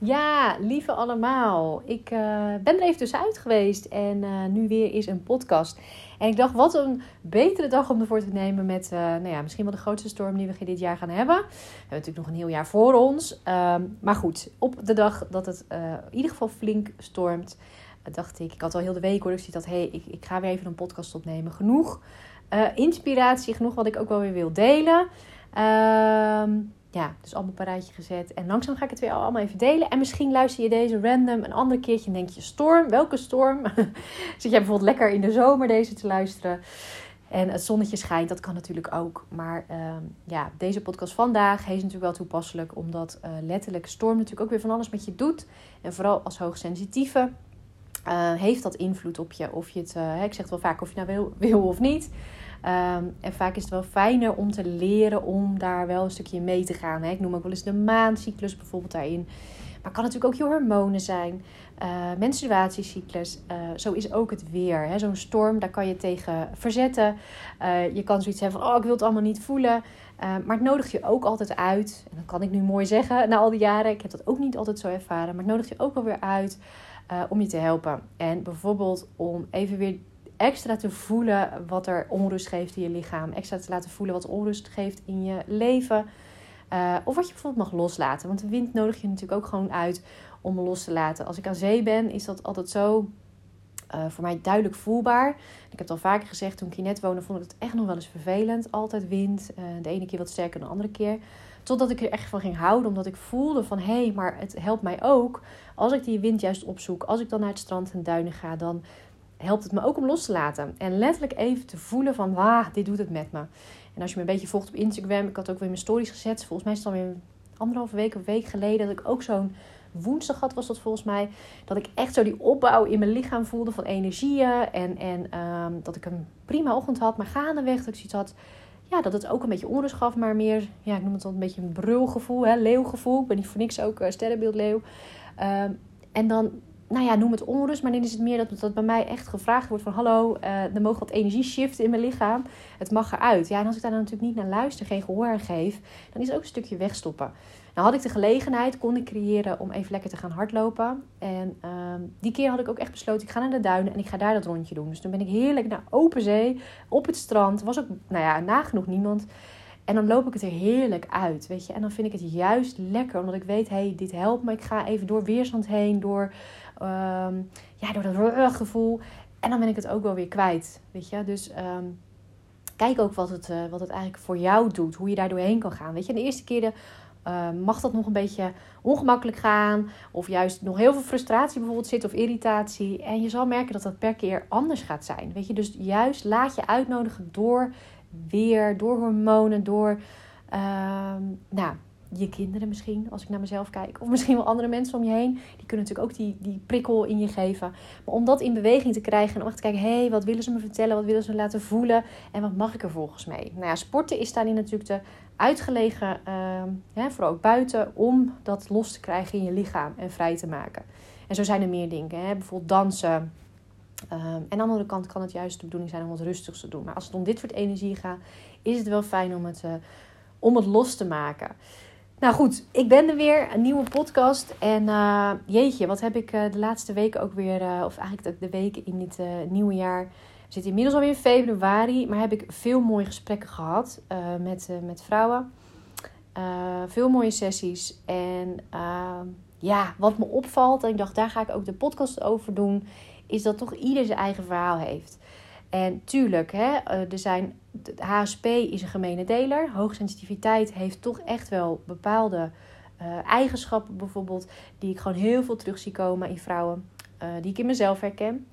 Ja, lieve allemaal. Ik uh, ben er even tussenuit geweest en uh, nu weer is een podcast. En ik dacht, wat een betere dag om ervoor te nemen met uh, nou ja, misschien wel de grootste storm die we dit jaar gaan hebben. We hebben natuurlijk nog een heel jaar voor ons. Um, maar goed, op de dag dat het in ieder geval flink stormt, dacht ik, ik had al heel de week hoor, dus ik dacht, hé, hey, ik, ik ga weer even een podcast opnemen. Genoeg inspiratie, genoeg wat ik ook wel weer wil delen. Ehm ja, dus allemaal op gezet. En langzaam ga ik het weer allemaal even delen. En misschien luister je deze random een ander keertje en denk je: storm, welke storm? Zit jij bijvoorbeeld lekker in de zomer deze te luisteren? En het zonnetje schijnt, dat kan natuurlijk ook. Maar uh, ja, deze podcast vandaag is natuurlijk wel toepasselijk. Omdat uh, letterlijk storm natuurlijk ook weer van alles met je doet. En vooral als hoogsensitieve uh, heeft dat invloed op je. Of je het, uh, ik zeg het wel vaak, of je nou wil, wil of niet. Um, en vaak is het wel fijner om te leren om daar wel een stukje mee te gaan. Hè? Ik noem ook wel eens de maancyclus bijvoorbeeld daarin. Maar kan natuurlijk ook je hormonen zijn, uh, menstruatiecyclus. Uh, zo is ook het weer. Zo'n storm, daar kan je tegen verzetten. Uh, je kan zoiets hebben van, oh, ik wil het allemaal niet voelen. maar het nodigt je ook altijd uit. En dat kan ik nu mooi zeggen na al die jaren. Ik heb dat ook niet altijd zo ervaren. Maar het nodigt je ook wel weer uit om je te helpen. En bijvoorbeeld om even weer extra te voelen wat er onrust geeft in je lichaam. Extra te laten voelen wat onrust geeft in je leven. Uh, of wat je bijvoorbeeld mag loslaten. Want de wind nodig je natuurlijk ook gewoon uit om los te laten. Als ik aan zee ben, is dat altijd zo uh, voor mij duidelijk voelbaar. Ik heb het al vaker gezegd, toen ik hier net woonde, vond ik het echt nog wel eens vervelend. Altijd wind. Uh, de ene keer wat sterker dan de andere keer. Totdat ik er echt van ging houden, omdat ik voelde van... hé, hey, maar het helpt mij ook. Als ik die wind juist opzoek, als ik dan naar het strand en duinen ga... dan helpt het me ook om los te laten. En letterlijk even te voelen van, wah, dit doet het met me. En als je me een beetje volgt op Instagram, ik had ook weer mijn stories gezet. Volgens mij is het alweer anderhalve week of week geleden dat ik ook zo'n woensdag had, was dat volgens mij. Dat ik echt zo die opbouw in mijn lichaam voelde van energieën. En, en um, dat ik een prima ochtend had, maar gaandeweg dat ik zoiets had. Ja, dat het ook een beetje onrust gaf, maar meer, ja, ik noem het dan een beetje een brulgevoel, hè, leeuwgevoel. Ik ben niet voor niks ook uh, sterrenbeeldleeuw. Um, en dan nou ja, noem het onrust, maar dan is het meer dat, dat bij mij echt gevraagd wordt van hallo, uh, er mogen wat energie shiften in mijn lichaam. Het mag eruit. Ja, en als ik daar dan natuurlijk niet naar luister, geen gehoor aan geef, dan is het ook een stukje wegstoppen. Nou had ik de gelegenheid, kon ik creëren om even lekker te gaan hardlopen. En uh, die keer had ik ook echt besloten, ik ga naar de duinen en ik ga daar dat rondje doen. Dus toen ben ik heerlijk naar open zee, op het strand. Was ook, nou ja, nagenoeg niemand. En dan loop ik het er heerlijk uit, weet je. En dan vind ik het juist lekker, omdat ik weet, hé, hey, dit helpt me. Ik ga even door weerstand heen, door Um, ja, door dat gevoel. En dan ben ik het ook wel weer kwijt. Weet je, dus um, kijk ook wat het, uh, wat het eigenlijk voor jou doet. Hoe je daar doorheen kan gaan. Weet je, de eerste keren uh, mag dat nog een beetje ongemakkelijk gaan. Of juist nog heel veel frustratie bijvoorbeeld zit of irritatie. En je zal merken dat dat per keer anders gaat zijn. Weet je, dus juist laat je uitnodigen door weer, door hormonen, door. Nou, je kinderen misschien, als ik naar mezelf kijk. Of misschien wel andere mensen om je heen. Die kunnen natuurlijk ook die, die prikkel in je geven. Maar om dat in beweging te krijgen en om echt te kijken... hé, hey, wat willen ze me vertellen? Wat willen ze me laten voelen? En wat mag ik er volgens mee? Nou ja, sporten is daarin natuurlijk de uitgelegen... Uh, vooral ook buiten... om dat los te krijgen in je lichaam en vrij te maken. En zo zijn er meer dingen. Hè? Bijvoorbeeld dansen... Um, en aan de andere kant kan het juist de bedoeling zijn om wat rustigs te doen. Maar als het om dit soort energie gaat, is het wel fijn om het, uh, om het los te maken. Nou goed, ik ben er weer, een nieuwe podcast. En uh, jeetje, wat heb ik uh, de laatste weken ook weer, uh, of eigenlijk de, de, weken in dit nieuwe jaar. We zitten inmiddels alweer in februari, maar heb ik veel mooie gesprekken gehad met, met vrouwen. veel mooie sessies. En ja, wat me opvalt, en ik dacht daar ga ik ook de podcast over doen, is dat toch ieder zijn eigen verhaal heeft. En tuurlijk, hè, er zijn HSP is een gemene deler. Hoogsensitiviteit heeft toch echt wel bepaalde uh, eigenschappen, bijvoorbeeld, die ik gewoon heel veel terug zie komen in vrouwen, uh, die ik in mezelf herken.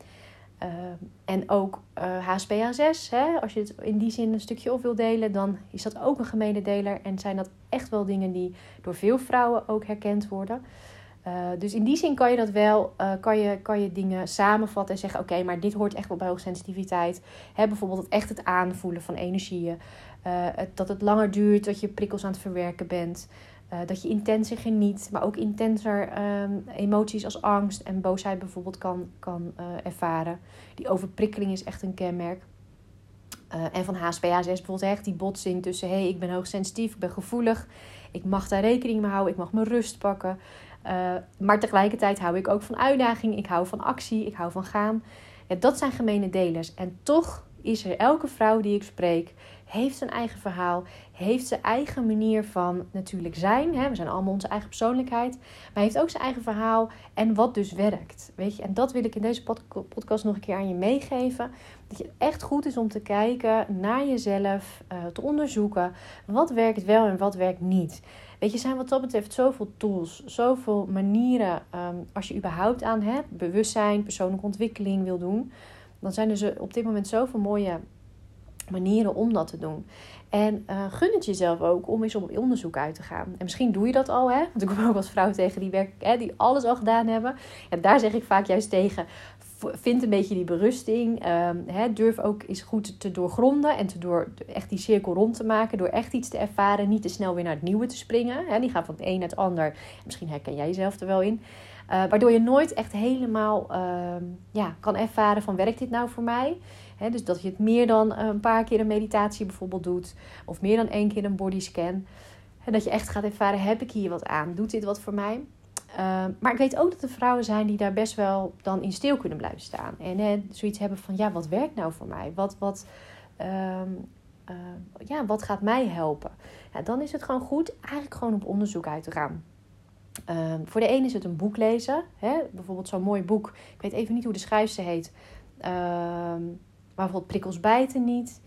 En ook HSP-A6, hè, als je het in die zin een stukje op wil delen, dan is dat ook een gemene deler. En zijn dat echt wel dingen die door veel vrouwen ook herkend worden. Uh, dus in die zin kan je dat wel, uh, kan, je, kan je dingen samenvatten en zeggen: oké, maar dit hoort echt wel bij hoogsensitiviteit. Hè, bijvoorbeeld het echt het aanvoelen van energieën. Het, dat het langer duurt, dat je prikkels aan het verwerken bent. dat je intenser geniet, maar ook intenser um, emoties als angst en boosheid bijvoorbeeld kan, kan ervaren. Die overprikkeling is echt een kenmerk. en van HSPA6 bijvoorbeeld echt die botsing tussen: hé, hey, ik ben hoogsensitief, ik ben gevoelig Ik mag daar rekening mee houden. Ik mag mijn rust pakken. Uh, maar tegelijkertijd hou ik ook van uitdaging. Ik hou van actie. Ik hou van gaan. Dat zijn gemene delers. En toch is er elke vrouw die ik spreek, heeft zijn eigen verhaal, heeft zijn eigen manier van natuurlijk zijn. Hè? We zijn allemaal onze eigen persoonlijkheid, maar heeft ook zijn eigen verhaal en wat dus werkt. Weet je? En dat wil ik in deze podcast nog een keer aan je meegeven. Dat het echt goed is om te kijken naar jezelf, uh, te onderzoeken wat werkt wel en wat werkt niet. Weet je, zijn wat dat betreft zoveel tools, zoveel manieren um, als je überhaupt aan hè, bewustzijn, persoonlijke ontwikkeling wil doen. Dan zijn er op dit moment zoveel mooie manieren om dat te doen. En uh, gun het jezelf ook om eens op onderzoek uit te gaan. En misschien doe je dat al, hè? Want ik kom ook als vrouw tegen die, werk, hè, die alles al gedaan hebben. En daar zeg ik vaak juist tegen. Vind een beetje die berusting. Hè, durf ook eens goed te doorgronden en te door, echt die cirkel rond te maken. Door echt iets te ervaren. Niet te snel weer naar het nieuwe te springen. Die gaan van het een naar het ander. Misschien herken jij jezelf er wel in. Uh, waardoor je nooit echt helemaal uh, ja, kan ervaren van werkt dit nou voor mij? Dus dat je het meer dan een paar keer een meditatie bijvoorbeeld doet. Of meer dan één keer een bodyscan. En dat je echt gaat ervaren, heb ik hier wat aan? Doet dit wat voor mij? Uh, maar ik weet ook dat er vrouwen zijn die daar best wel dan in stil kunnen blijven staan. En he, zoiets hebben van, ja, wat werkt nou voor mij? Wat, wat, uh, ja, wat gaat mij helpen? Ja, dan is het gewoon goed eigenlijk gewoon op onderzoek uit te gaan. Ehm, voor de een is het een boek lezen. Hè? Bijvoorbeeld zo'n mooi boek. Ik weet even niet hoe de schrijfster heet. Ehm, maar bijvoorbeeld prikkels bijten niet.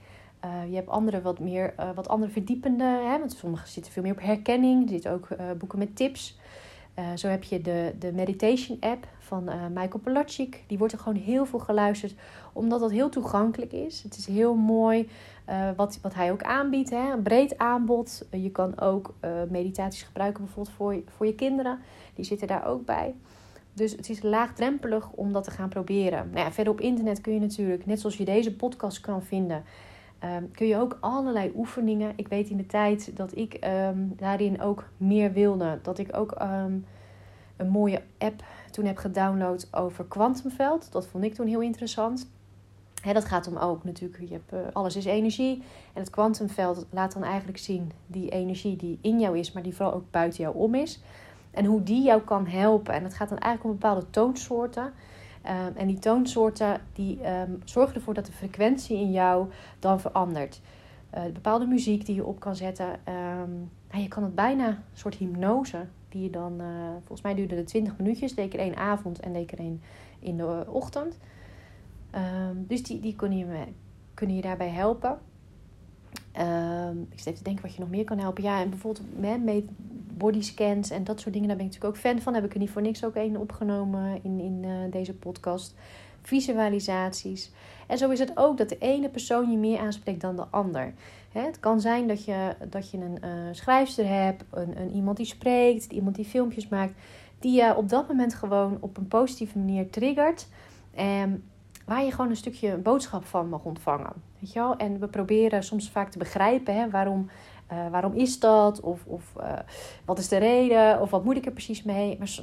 Je hebt andere wat meer, uh, wat andere verdiepende, hè, want sommige zitten veel meer op herkenning. Er zitten ook uh, boeken met tips. Zo heb je de, de meditation app van Michael Pelagic. Die wordt er gewoon heel veel geluisterd, omdat dat heel toegankelijk is. Het is heel mooi wat, wat hij ook aanbiedt, hè, een breed aanbod. je kan ook meditaties gebruiken bijvoorbeeld voor, voor je kinderen. Die zitten daar ook bij. Dus het is laagdrempelig om dat te gaan proberen. Nou ja, verder op internet kun je natuurlijk, net zoals je deze podcast kan vinden, ehm, kun je ook allerlei oefeningen. Ik weet in de tijd dat ik ehm, daarin ook meer wilde, dat ik ook ehm, een mooie app toen heb gedownload over kwantumveld. Dat vond ik toen heel interessant. He, dat gaat om ook natuurlijk, je hebt, uh, alles is energie. En het kwantumveld laat dan eigenlijk zien die energie die in jou is, maar die vooral ook buiten jou om is. En hoe die jou kan helpen. En het gaat dan eigenlijk om bepaalde toonsoorten. Um, en die toonsoorten die um, zorgen ervoor dat de frequentie in jou dan verandert. Uh, bepaalde muziek die je op kan zetten. Nou, je kan het bijna een soort hypnose. Die je dan, uh, volgens mij duurde het 20 minuutjes. Deed ik één avond en deed ik één in de ochtend. dus die, die kunnen, je, kunnen je daarbij helpen. ik zit even te denken wat je nog meer kan helpen. Ja, en bijvoorbeeld met bodyscans en dat soort dingen. Daar ben ik natuurlijk ook fan van. Heb ik er niet voor niks ook één opgenomen in, in uh, deze podcast. Visualisaties. En zo is het ook dat de ene persoon je meer aanspreekt dan de ander. Hè, het kan zijn dat je, dat je een uh, schrijfster hebt, een, een, iemand die spreekt, iemand die filmpjes maakt, die je op dat moment gewoon op een positieve manier triggert. En waar je gewoon een stukje boodschap van mag ontvangen. Weet je wel? En we proberen soms vaak te begrijpen hè, waarom uh, waarom is dat? Of, of uh, wat is de reden? Of wat moet ik er precies mee? Maar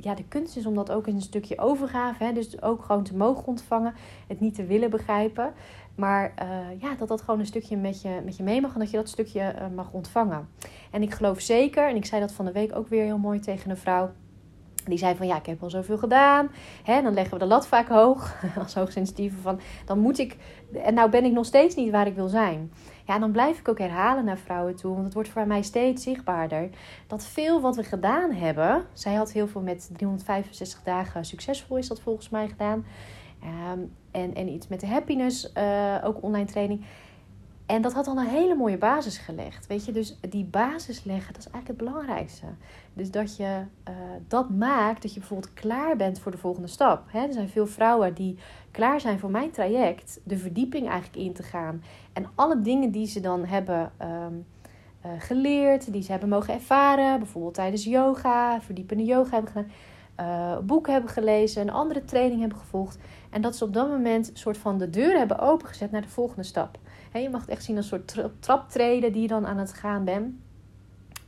ja, de kunst is om dat ook in een stukje overgave. Hè? Dus ook gewoon te mogen ontvangen. Het niet te willen begrijpen. Maar uh, ja, dat dat gewoon een stukje met je, met je mee mag. En dat je dat stukje mag ontvangen. En ik geloof zeker, en ik zei dat van de week ook weer heel mooi tegen een vrouw. Die zei van ja, ik heb al zoveel gedaan. Hè, dan leggen we de lat vaak hoog. Als hoogsensitieve van dan moet ik. En nou ben ik nog steeds niet waar ik wil zijn. Ja, dan blijf ik ook herhalen naar vrouwen toe. Want het wordt voor mij steeds zichtbaarder. Dat veel wat we gedaan hebben. Zij had heel veel met 365 dagen succesvol is dat volgens mij gedaan. Um, en, en iets met de happiness, uh, ook online training. En dat had al een hele mooie basis gelegd. Weet je, dus die basis leggen, dat is eigenlijk het belangrijkste. Dus dat je uh, dat maakt dat je bijvoorbeeld klaar bent voor de volgende stap. Hè, er zijn veel vrouwen die klaar zijn voor mijn traject, de verdieping eigenlijk in te gaan. En alle dingen die ze dan hebben um, uh, geleerd, die ze hebben mogen ervaren, bijvoorbeeld tijdens yoga, verdiepende yoga hebben gedaan, uh, boeken hebben gelezen, een andere training hebben gevolgd. En dat ze op dat moment een soort van de deur hebben opengezet naar de volgende stap. Je mag het echt zien als een soort traptreden die je dan aan het gaan bent.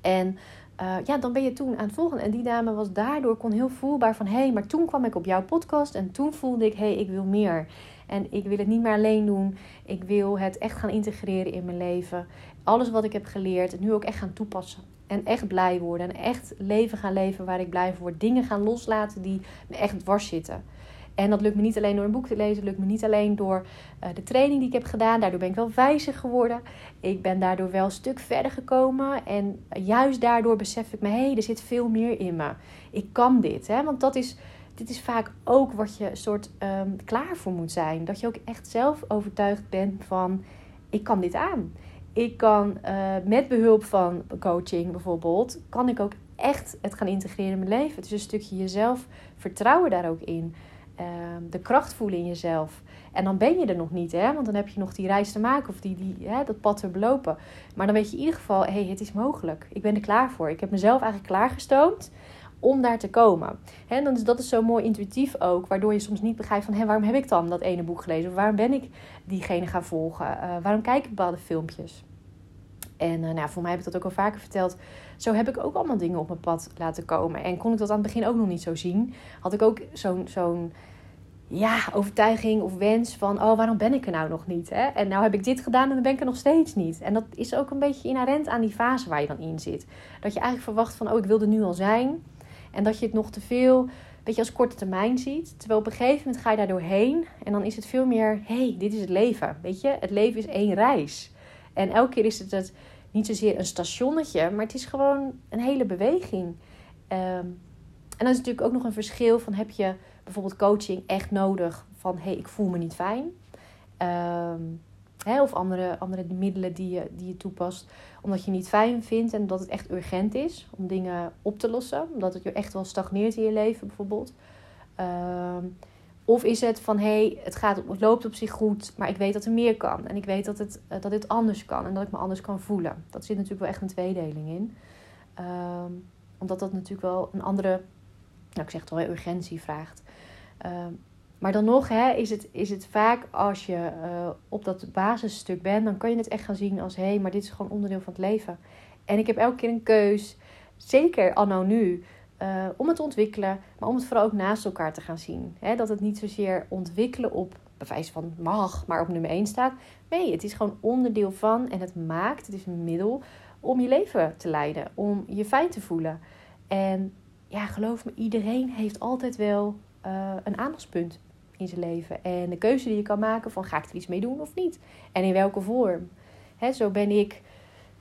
En uh, ja, dan ben je toen aan het volgen. En die dame was daardoor kon heel voelbaar van... hé, hey, maar toen kwam ik op jouw podcast en toen voelde ik... hé, hey, ik wil meer. En ik wil het niet meer alleen doen. Ik wil het echt gaan integreren in mijn leven. Alles wat ik heb geleerd, nu ook echt gaan toepassen. En echt blij worden. En echt leven gaan leven waar ik blij voor word. Dingen gaan loslaten die me echt dwars zitten. En dat lukt me niet alleen door een boek te lezen, lukt me niet alleen door uh, de training die ik heb gedaan. Daardoor ben ik wel wijzer geworden. Ik ben daardoor wel een stuk verder gekomen. En juist daardoor besef ik me, hé, hey, er zit veel meer in me. Ik kan dit. Hè? Want dat is, dit is vaak ook wat je soort um, klaar voor moet zijn. Dat je ook echt zelf overtuigd bent van, ik kan dit aan. Ik kan uh, met behulp van coaching bijvoorbeeld, kan ik ook echt het gaan integreren in mijn leven. Het is een stukje jezelf vertrouwen daar ook in. Ehm, de kracht voelen in jezelf. En dan ben je er nog niet, hè? want dan heb je nog die reis te maken of die, die, hè, dat pad te belopen. Maar dan weet je in ieder geval, hé, hey, het is mogelijk. Ik ben er klaar voor. Ik heb mezelf eigenlijk klaargestoomd om daar te komen. En dan is, dat is zo mooi intuïtief ook, waardoor je soms niet begrijpt van... Hé, waarom heb ik dan dat ene boek gelezen? Of waarom ben ik diegene gaan volgen? Uh, waarom kijk ik bepaalde filmpjes? En uh, nou, voor mij heb ik dat ook al vaker verteld. Zo heb ik ook allemaal dingen op mijn pad laten komen. En kon ik dat aan het begin ook nog niet zo zien. Had ik ook zo'n zo'n ja, overtuiging of wens van... oh, waarom ben ik er nou nog niet? Hè? En nou heb ik dit gedaan en dan ben ik er nog steeds niet. En dat is ook een beetje inherent aan die fase waar je dan in zit. Dat je eigenlijk verwacht van... oh, ik wil er nu al zijn. En dat je het nog te veel beetje als korte termijn ziet. Terwijl op een gegeven moment ga je daar doorheen. En dan is het veel meer... hey, dit is het leven. Weet je, het leven is één reis. En elke keer is het, het niet zozeer een stationnetje, maar het is gewoon een hele beweging. Um, en dan is natuurlijk ook nog een verschil van heb je bijvoorbeeld coaching echt nodig van hé, hey, ik voel me niet fijn. Um, hè, of andere, andere middelen die je, die je toepast. Omdat je niet fijn vindt en dat het echt urgent is om dingen op te lossen. Omdat het je echt wel stagneert in je leven bijvoorbeeld. Um, of is het van hé, hey, het, gaat, loopt op zich goed, maar ik weet dat er meer kan. En ik weet dat het, eh, dat dit anders kan en dat ik me anders kan voelen. Dat zit natuurlijk wel echt een tweedeling in. Um, omdat dat natuurlijk wel een andere, nou ik zeg het urgentie vraagt. Um, maar dan nog hè, is, het, is het vaak als je uh, op dat basisstuk bent, dan kan je het echt gaan zien als hé, hey, maar dit is gewoon onderdeel van het leven. En ik heb elke keer een keus, zeker anno nu, uh, om het te ontwikkelen, maar om het vooral ook naast elkaar te gaan zien. dat het niet zozeer ontwikkelen op bewijs van mag, maar op nummer 1 staat. Nee, het is gewoon onderdeel van en het maakt, het is een middel om je leven te leiden, om je fijn te voelen. En ja, geloof me, iedereen heeft altijd wel uh, een aandachtspunt in zijn leven. En de keuze die je kan maken van ga ik er iets mee doen of niet? En in welke vorm? He, zo ben ik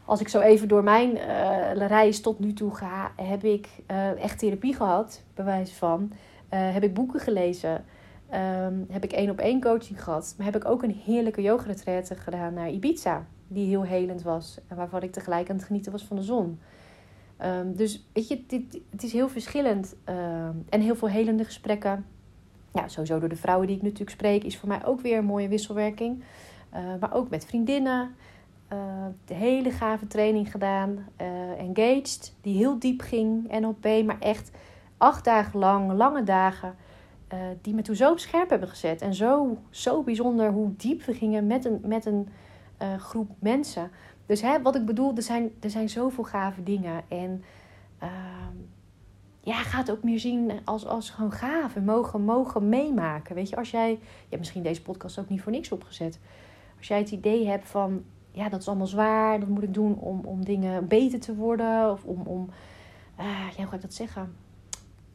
als ik zo even door mijn uh, reis tot nu toe ga, heb ik uh, echt therapie gehad, bij wijze van. Heb ik boeken gelezen. Um, heb ik één op één coaching gehad. Maar heb ik ook een heerlijke yoga gedaan naar Ibiza. Die heel helend was. En waarvan ik tegelijk aan het genieten was van de zon. Um, dus weet je, dit, het is heel verschillend. Um, en heel veel helende gesprekken. Ja, sowieso door de vrouwen die ik natuurlijk spreek, is voor mij ook weer een mooie wisselwerking. maar ook met vriendinnen. Uh, de hele gave training gedaan. Uh, engaged, die heel diep ging. NLP, maar echt acht dagen lang, lange dagen. Die me toen zo op scherp hebben gezet. En zo, zo bijzonder hoe diep we gingen met een, met een groep mensen. Dus hè, wat ik bedoel, er zijn, er zijn zoveel gave dingen. En ehm, ja, ga het ook meer zien als, als gewoon gaaf. En mogen, mogen meemaken. Weet je, als jij... Je hebt misschien deze podcast ook niet voor niks opgezet. Als jij het idee hebt van ja, dat is allemaal zwaar. Dat moet ik doen om, om dingen beter te worden. Of om, om uh, hoe ga ik dat zeggen?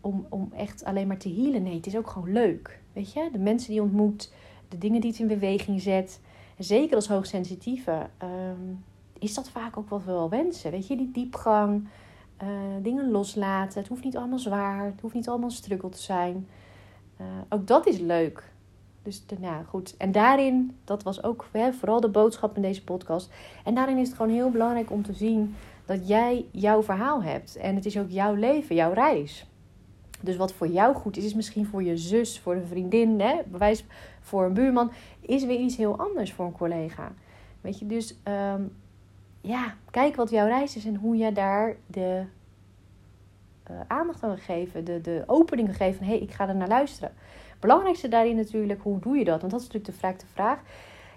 Om, om echt alleen maar te healen. Nee, het is ook gewoon leuk. Weet je, de mensen die je ontmoet, de dingen die het in beweging zet. Zeker als hoogsensitieve um, is dat vaak ook wat we wel wensen. Weet je, die diepgang, uh, dingen loslaten. Het hoeft niet allemaal zwaar, het hoeft niet allemaal struggle te zijn. Uh, ook dat is leuk. Dus nou goed. En daarin, dat was ook hè, vooral de boodschap in deze podcast. En daarin is het gewoon heel belangrijk om te zien dat jij jouw verhaal hebt. En het is ook jouw leven, jouw reis. Dus wat voor jou goed is, is misschien voor je zus, voor een vriendin, hè, bewijs voor een buurman, is weer iets heel anders voor een collega. Weet je, dus um, ja, kijk wat jouw reis is en hoe je daar de uh, aandacht aan geven, de, de opening geven van hé, hey, ik ga er naar luisteren belangrijkste daarin natuurlijk, hoe doe je dat? Want dat is natuurlijk de vraag vraag.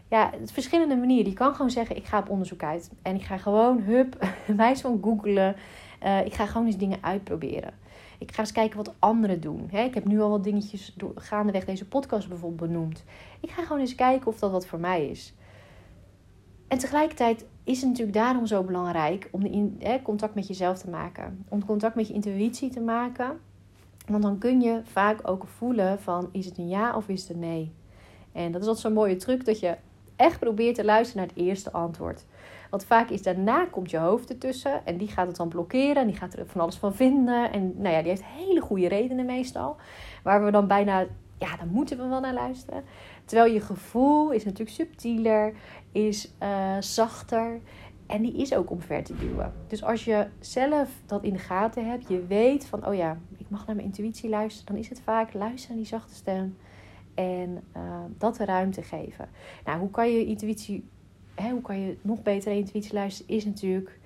Ja, verschillende manieren. Je kan gewoon zeggen, ik ga op onderzoek uit. En ik ga gewoon, hup, wijs van googlen. Uh, ik ga gewoon eens dingen uitproberen. Ik ga eens kijken wat anderen doen. Ik heb nu al wat dingetjes gaandeweg deze podcast bijvoorbeeld benoemd. Ik ga gewoon eens kijken of dat wat voor mij is. En tegelijkertijd is het natuurlijk daarom zo belangrijk om contact met jezelf te maken. Om contact met je intuïtie te maken. Want dan kun je vaak ook voelen van is het een ja of is het een nee. En dat is altijd zo'n mooie truc dat je echt probeert te luisteren naar het eerste antwoord. Want vaak is daarna komt je hoofd ertussen en die gaat het dan blokkeren. En die gaat er van alles van vinden. En nou ja, die heeft hele goede redenen meestal. Waar we dan bijna, ja, dan moeten we wel naar luisteren. Terwijl je gevoel is natuurlijk subtieler, is uh, zachter. En die is ook omver te duwen. Dus als je zelf dat in de gaten hebt, je weet van, oh ja, ik mag naar mijn intuïtie luisteren, dan is het vaak luisteren naar die zachte stem en uh, dat de ruimte geven. Nou, hoe kan je intuïtie, hè, hoe kan je nog beter naar intuïtie luisteren, is natuurlijk,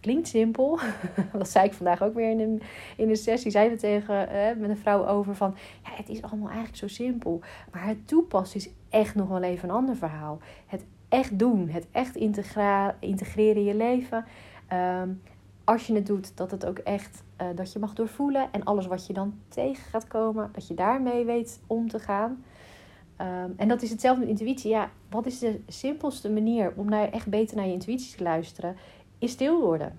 klinkt simpel. dat zei ik vandaag ook weer in een, in een sessie. Zeiden we tegen uh, met een vrouw over van, ja, het is allemaal eigenlijk zo simpel. Maar het toepassen is echt nog wel even een ander verhaal. Het echt doen, het echt integreren in je leven. Um, als je het doet, dat het ook echt uh, dat je mag doorvoelen. En alles wat je dan tegen gaat komen, dat je daarmee weet om te gaan. Um, en dat is hetzelfde met intuïtie. Ja, wat is de simpelste manier om naar, echt beter naar je intuïtie te luisteren? Is stil worden.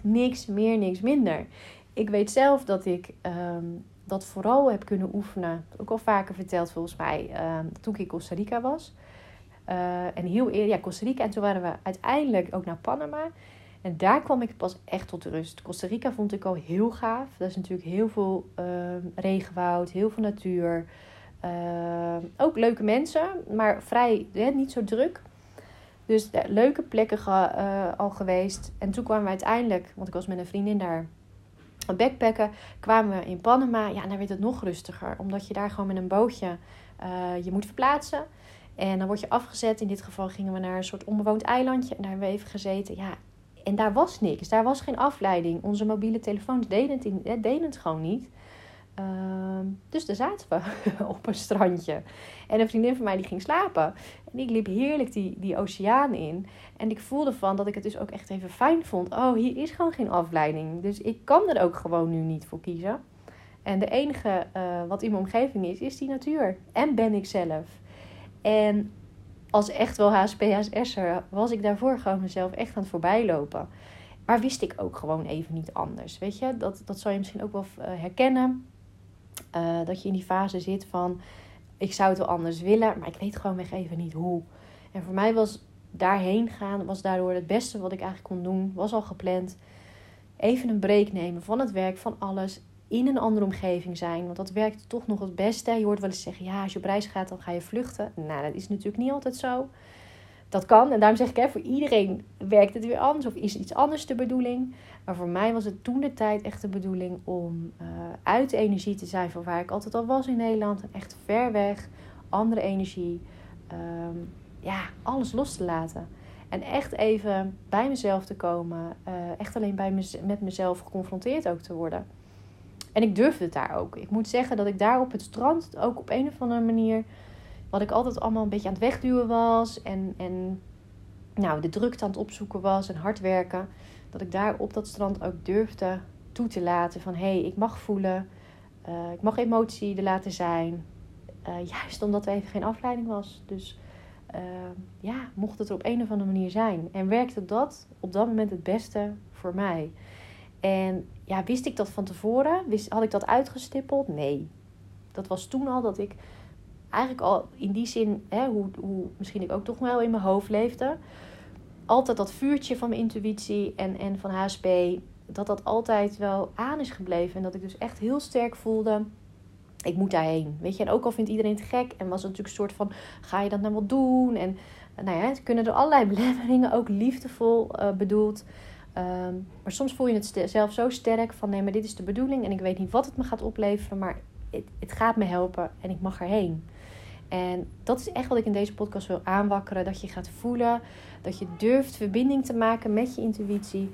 Niks meer, niks minder. Ik weet zelf dat ik um, dat vooral heb kunnen oefenen. Ook al vaker verteld volgens mij. Um, toen ik in Costa Rica was. Uh, en heel eerder, ja, Costa Rica. En toen waren we uiteindelijk ook naar Panama. En daar kwam ik pas echt tot rust. Costa Rica vond ik al heel gaaf. Dat is natuurlijk heel veel uh, regenwoud, heel veel natuur. Ook leuke mensen, maar vrij hè, niet zo druk. Dus uh, leuke plekken eh, al geweest. En toen kwamen we uiteindelijk, want ik was met een vriendin daar backpacken, kwamen we in Panama. Ja, dan werd het nog rustiger, omdat je daar gewoon met een bootje je moet verplaatsen. En dan word je afgezet. In dit geval gingen we naar een soort onbewoond eilandje. En daar hebben we even gezeten. Ja, en daar was niks. Daar was geen afleiding. Onze mobiele telefoons deden het, in, deden het gewoon niet. Uh, dus daar zaten we op een strandje. En een vriendin van mij die ging slapen. En ik liep heerlijk die, die oceaan in. En ik voelde van dat ik het dus ook echt even fijn vond. Oh, hier is gewoon geen afleiding. Dus ik kan er ook gewoon nu niet voor kiezen. En de enige uh, wat in mijn omgeving is, is die natuur. En ben ik zelf. En als echt wel HSP-HSS'er was ik daarvoor gewoon mezelf echt aan het voorbijlopen. Maar wist ik ook gewoon even niet anders. Weet je, dat, dat zou je misschien ook wel uh, herkennen. Uh, dat je in die fase zit van, ik zou het wel anders willen, maar ik weet gewoon weg even niet hoe. En voor mij was daarheen gaan, was daardoor het beste wat ik eigenlijk kon doen, was al gepland. Even een break nemen van het werk, van alles in een andere omgeving zijn. Want dat werkt toch nog het beste. Je hoort wel eens zeggen, ja, als je op reis gaat, dan ga je vluchten. Nou, dat is natuurlijk niet altijd zo. Dat kan. En daarom zeg ik, hè, voor iedereen werkt het weer anders. Of is iets anders de bedoeling. Maar voor mij was het toen de tijd echt de bedoeling om uh, uit de energie te zijn van waar ik altijd al was in Nederland. Echt ver weg, andere energie. Um, ja, alles los te laten. En echt even bij mezelf te komen. Uh, echt alleen bij me, met mezelf geconfronteerd ook te worden. En ik durfde het daar ook. Ik moet zeggen dat ik daar op het strand ook op een of andere manier. Wat ik altijd allemaal een beetje aan het wegduwen was. En, en nou, de drukte aan het opzoeken was en hard werken. Dat ik daar op dat strand ook durfde toe te laten van hé, hey, ik mag voelen. Uh, ik mag emotie er laten zijn. Uh, juist omdat er even geen afleiding was. Dus uh, ja, mocht het er op een of andere manier zijn. En werkte dat op dat moment het beste voor mij. En ja, wist ik dat van tevoren? Wist, had ik dat uitgestippeld? Nee. Dat was toen al dat ik eigenlijk al in die zin, hè, hoe, hoe misschien ik ook toch wel in mijn hoofd leefde, altijd dat vuurtje van mijn intuïtie en, en van HSP, dat dat altijd wel aan is gebleven. En dat ik dus echt heel sterk voelde, ik moet daarheen. Weet je, en ook al vindt iedereen het gek en was het natuurlijk een soort van, ga je dat nou wel doen? En nou ja, het kunnen er allerlei belemmeringen, ook liefdevol uh, bedoeld. Um, maar soms voel je het zelf zo sterk van nee, maar dit is de bedoeling en ik weet niet wat het me gaat opleveren, maar het, het gaat me helpen en ik mag erheen. En dat is echt wat ik in deze podcast wil aanwakkeren. Dat je gaat voelen, dat je durft verbinding te maken met je intuïtie.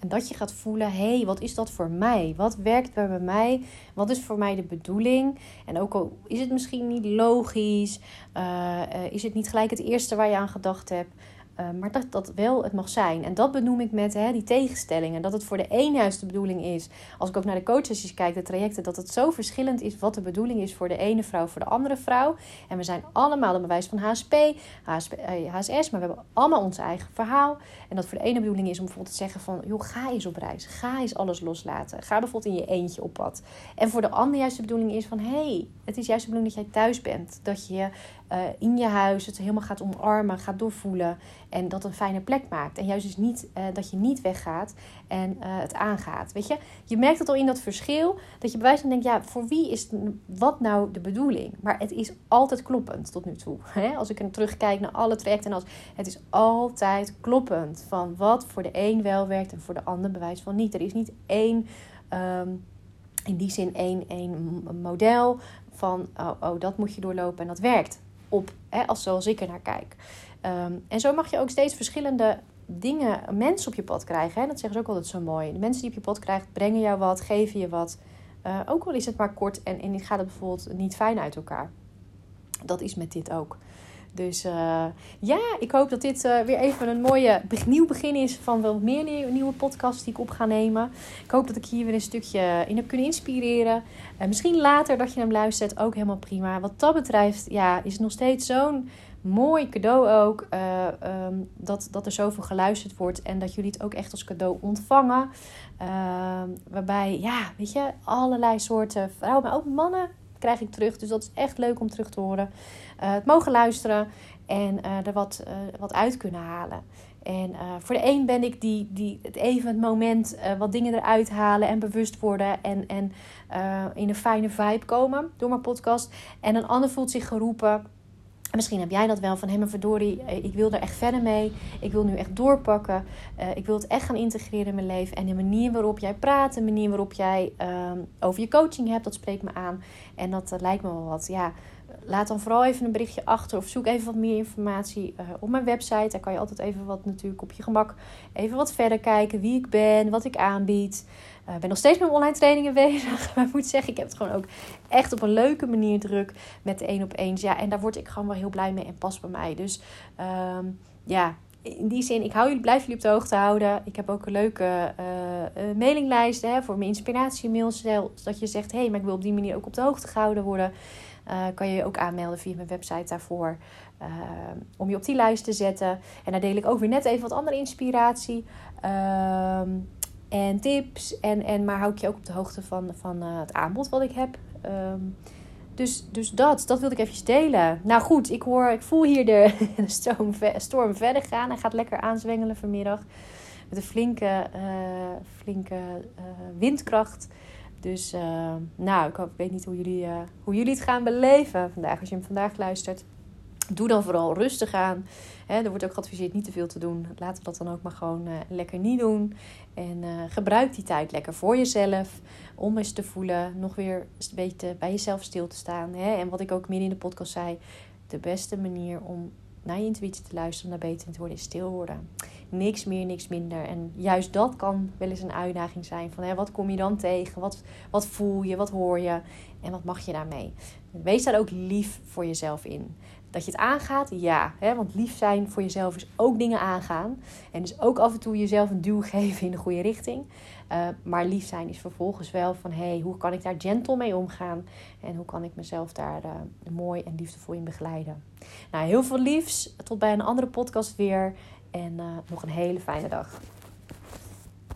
En dat je gaat voelen, hé, hey, wat is dat voor mij? Wat werkt bij mij? Wat is voor mij de bedoeling? En ook al is het misschien niet logisch, uh, uh, is het niet gelijk het eerste waar je aan gedacht hebt. Uh, maar dat dat wel het mag zijn. En dat benoem ik met hè, die tegenstellingen. Dat het voor de een juist de bedoeling is. Als ik ook naar de coachsessies kijk, de trajecten, dat het zo verschillend is wat de bedoeling is voor de ene vrouw, voor de andere vrouw. En we zijn allemaal een bewijs van HSP, HSP HSS, maar we hebben allemaal ons eigen verhaal. En dat voor de ene bedoeling is om bijvoorbeeld te zeggen van, joh, ga eens op reis. Ga eens alles loslaten. Ga bijvoorbeeld in je eentje op pad. En voor de ander juist de bedoeling is van, hé, hey, het is juist de bedoeling dat jij thuis bent. Dat je uh, in je huis het helemaal gaat omarmen, gaat doorvoelen. En dat een fijne plek maakt. En juist dus niet uh, dat je niet weggaat en uh, het aangaat. Weet je, je merkt het al in dat verschil. Dat je bij wijze van denkt, ja, voor wie is wat nou de bedoeling? Maar het is altijd kloppend tot nu toe. Hè? Als ik er terugkijk naar alle trajecten. En als, het is altijd kloppend. Van wat voor de een wel werkt en voor de ander bewijs van niet. Er is niet één... Um, in die zin één, één model van oh, oh, dat moet je doorlopen en dat werkt op, hè, als zoals ik er naar kijk. Ehm, en zo mag je ook steeds verschillende dingen, mensen op je pad krijgen. Hè? Dat zeggen ze ook altijd zo mooi. De mensen die op je pad krijgt, brengen jou wat, geven je wat. Uh, ook al is het maar kort en, en gaat het bijvoorbeeld niet fijn uit elkaar. Dat is met dit ook. Dus uh, ja, ik hoop dat dit uh, weer even een mooie nieuw begin is van wel meer nieuwe podcasts die ik op ga nemen. Ik hoop dat ik hier weer een stukje in heb kunnen inspireren. Uh, misschien later dat je hem luistert, ook helemaal prima. Wat dat betreft, ja, is het nog steeds zo'n mooi cadeau ook. Um, dat, dat er zoveel geluisterd wordt en dat jullie het ook echt als cadeau ontvangen. Ehm, waarbij, ja, weet je, allerlei soorten vrouwen, maar ook mannen krijg ik terug. Dus dat is echt leuk om terug te horen. Uh, het mogen luisteren en uh, er wat, uh, wat uit kunnen halen. En voor de een ben ik die, die het even het moment wat dingen eruit halen en bewust worden en, en in een fijne vibe komen door mijn podcast. En een ander voelt zich geroepen Misschien heb jij dat wel van, hé maar verdorie, ik wil er echt verder mee. Ik wil nu echt doorpakken. Uh, ik wil het echt gaan integreren in mijn leven. En de manier waarop jij praat, de manier waarop jij uh, over je coaching hebt, dat spreekt me aan. En dat uh, lijkt me wel wat. Ja, laat dan vooral even een berichtje achter of zoek even wat meer informatie uh, op mijn website. Daar kan je altijd even wat natuurlijk op je gemak even wat verder kijken. Wie ik ben, wat ik aanbied. Ik uh, ben nog steeds met online trainingen bezig. Maar ik moet zeggen, ik heb het gewoon ook echt op een leuke manier druk met de één op eens. Ja, en daar word ik gewoon wel heel blij mee en past bij mij. Dus um, ja, in die zin, ik hou jullie, blijf jullie op de hoogte houden. Ik heb ook een leuke uh, mailinglijst hè, voor mijn inspiratiemails. Zodat je zegt, hé, hey, maar ik wil op die manier ook op de hoogte gehouden worden. Uh, kan je je ook aanmelden via mijn website daarvoor. om je op die lijst te zetten. En daar deel ik ook weer net even wat andere inspiratie. Ehm, en tips. En, en, maar hou ik je ook op de hoogte van, van het aanbod wat ik heb. Um, dus, dus dat, dat wilde ik even delen. Nou goed, ik, hoor, ik voel hier de, storm, storm verder gaan. Hij gaat lekker aanzwengelen vanmiddag. Met een flinke, flinke windkracht. Dus uh, nou, ik, weet niet hoe jullie, hoe jullie het gaan beleven vandaag. Als je hem vandaag luistert. Doe dan vooral rustig aan. er wordt ook geadviseerd niet te veel te doen. Laten we dat dan ook maar gewoon lekker niet doen. En gebruik die tijd lekker voor jezelf om eens te voelen, nog weer een beetje bij jezelf stil te staan. En wat ik ook midden in de podcast zei, de beste manier om naar je intuïtie te luisteren, om daar beter in te worden, is stil worden. Niks meer, niks minder. En juist dat kan wel eens een uitdaging zijn. Van hè, wat kom je dan tegen? Wat, wat voel je? Wat hoor je? En wat mag je daarmee? Wees daar ook lief voor jezelf in. Dat je het aangaat, ja. Hè? Want lief zijn voor jezelf is ook dingen aangaan. En dus ook af en toe jezelf een duw geven in de goede richting. Uh, maar lief zijn is vervolgens wel van... hey, hoe kan ik daar gentle mee omgaan? En hoe kan ik mezelf daar uh, mooi en liefdevol in begeleiden? Nou, heel veel liefs. Tot bij een andere podcast weer. En uh, nog een hele fijne dag.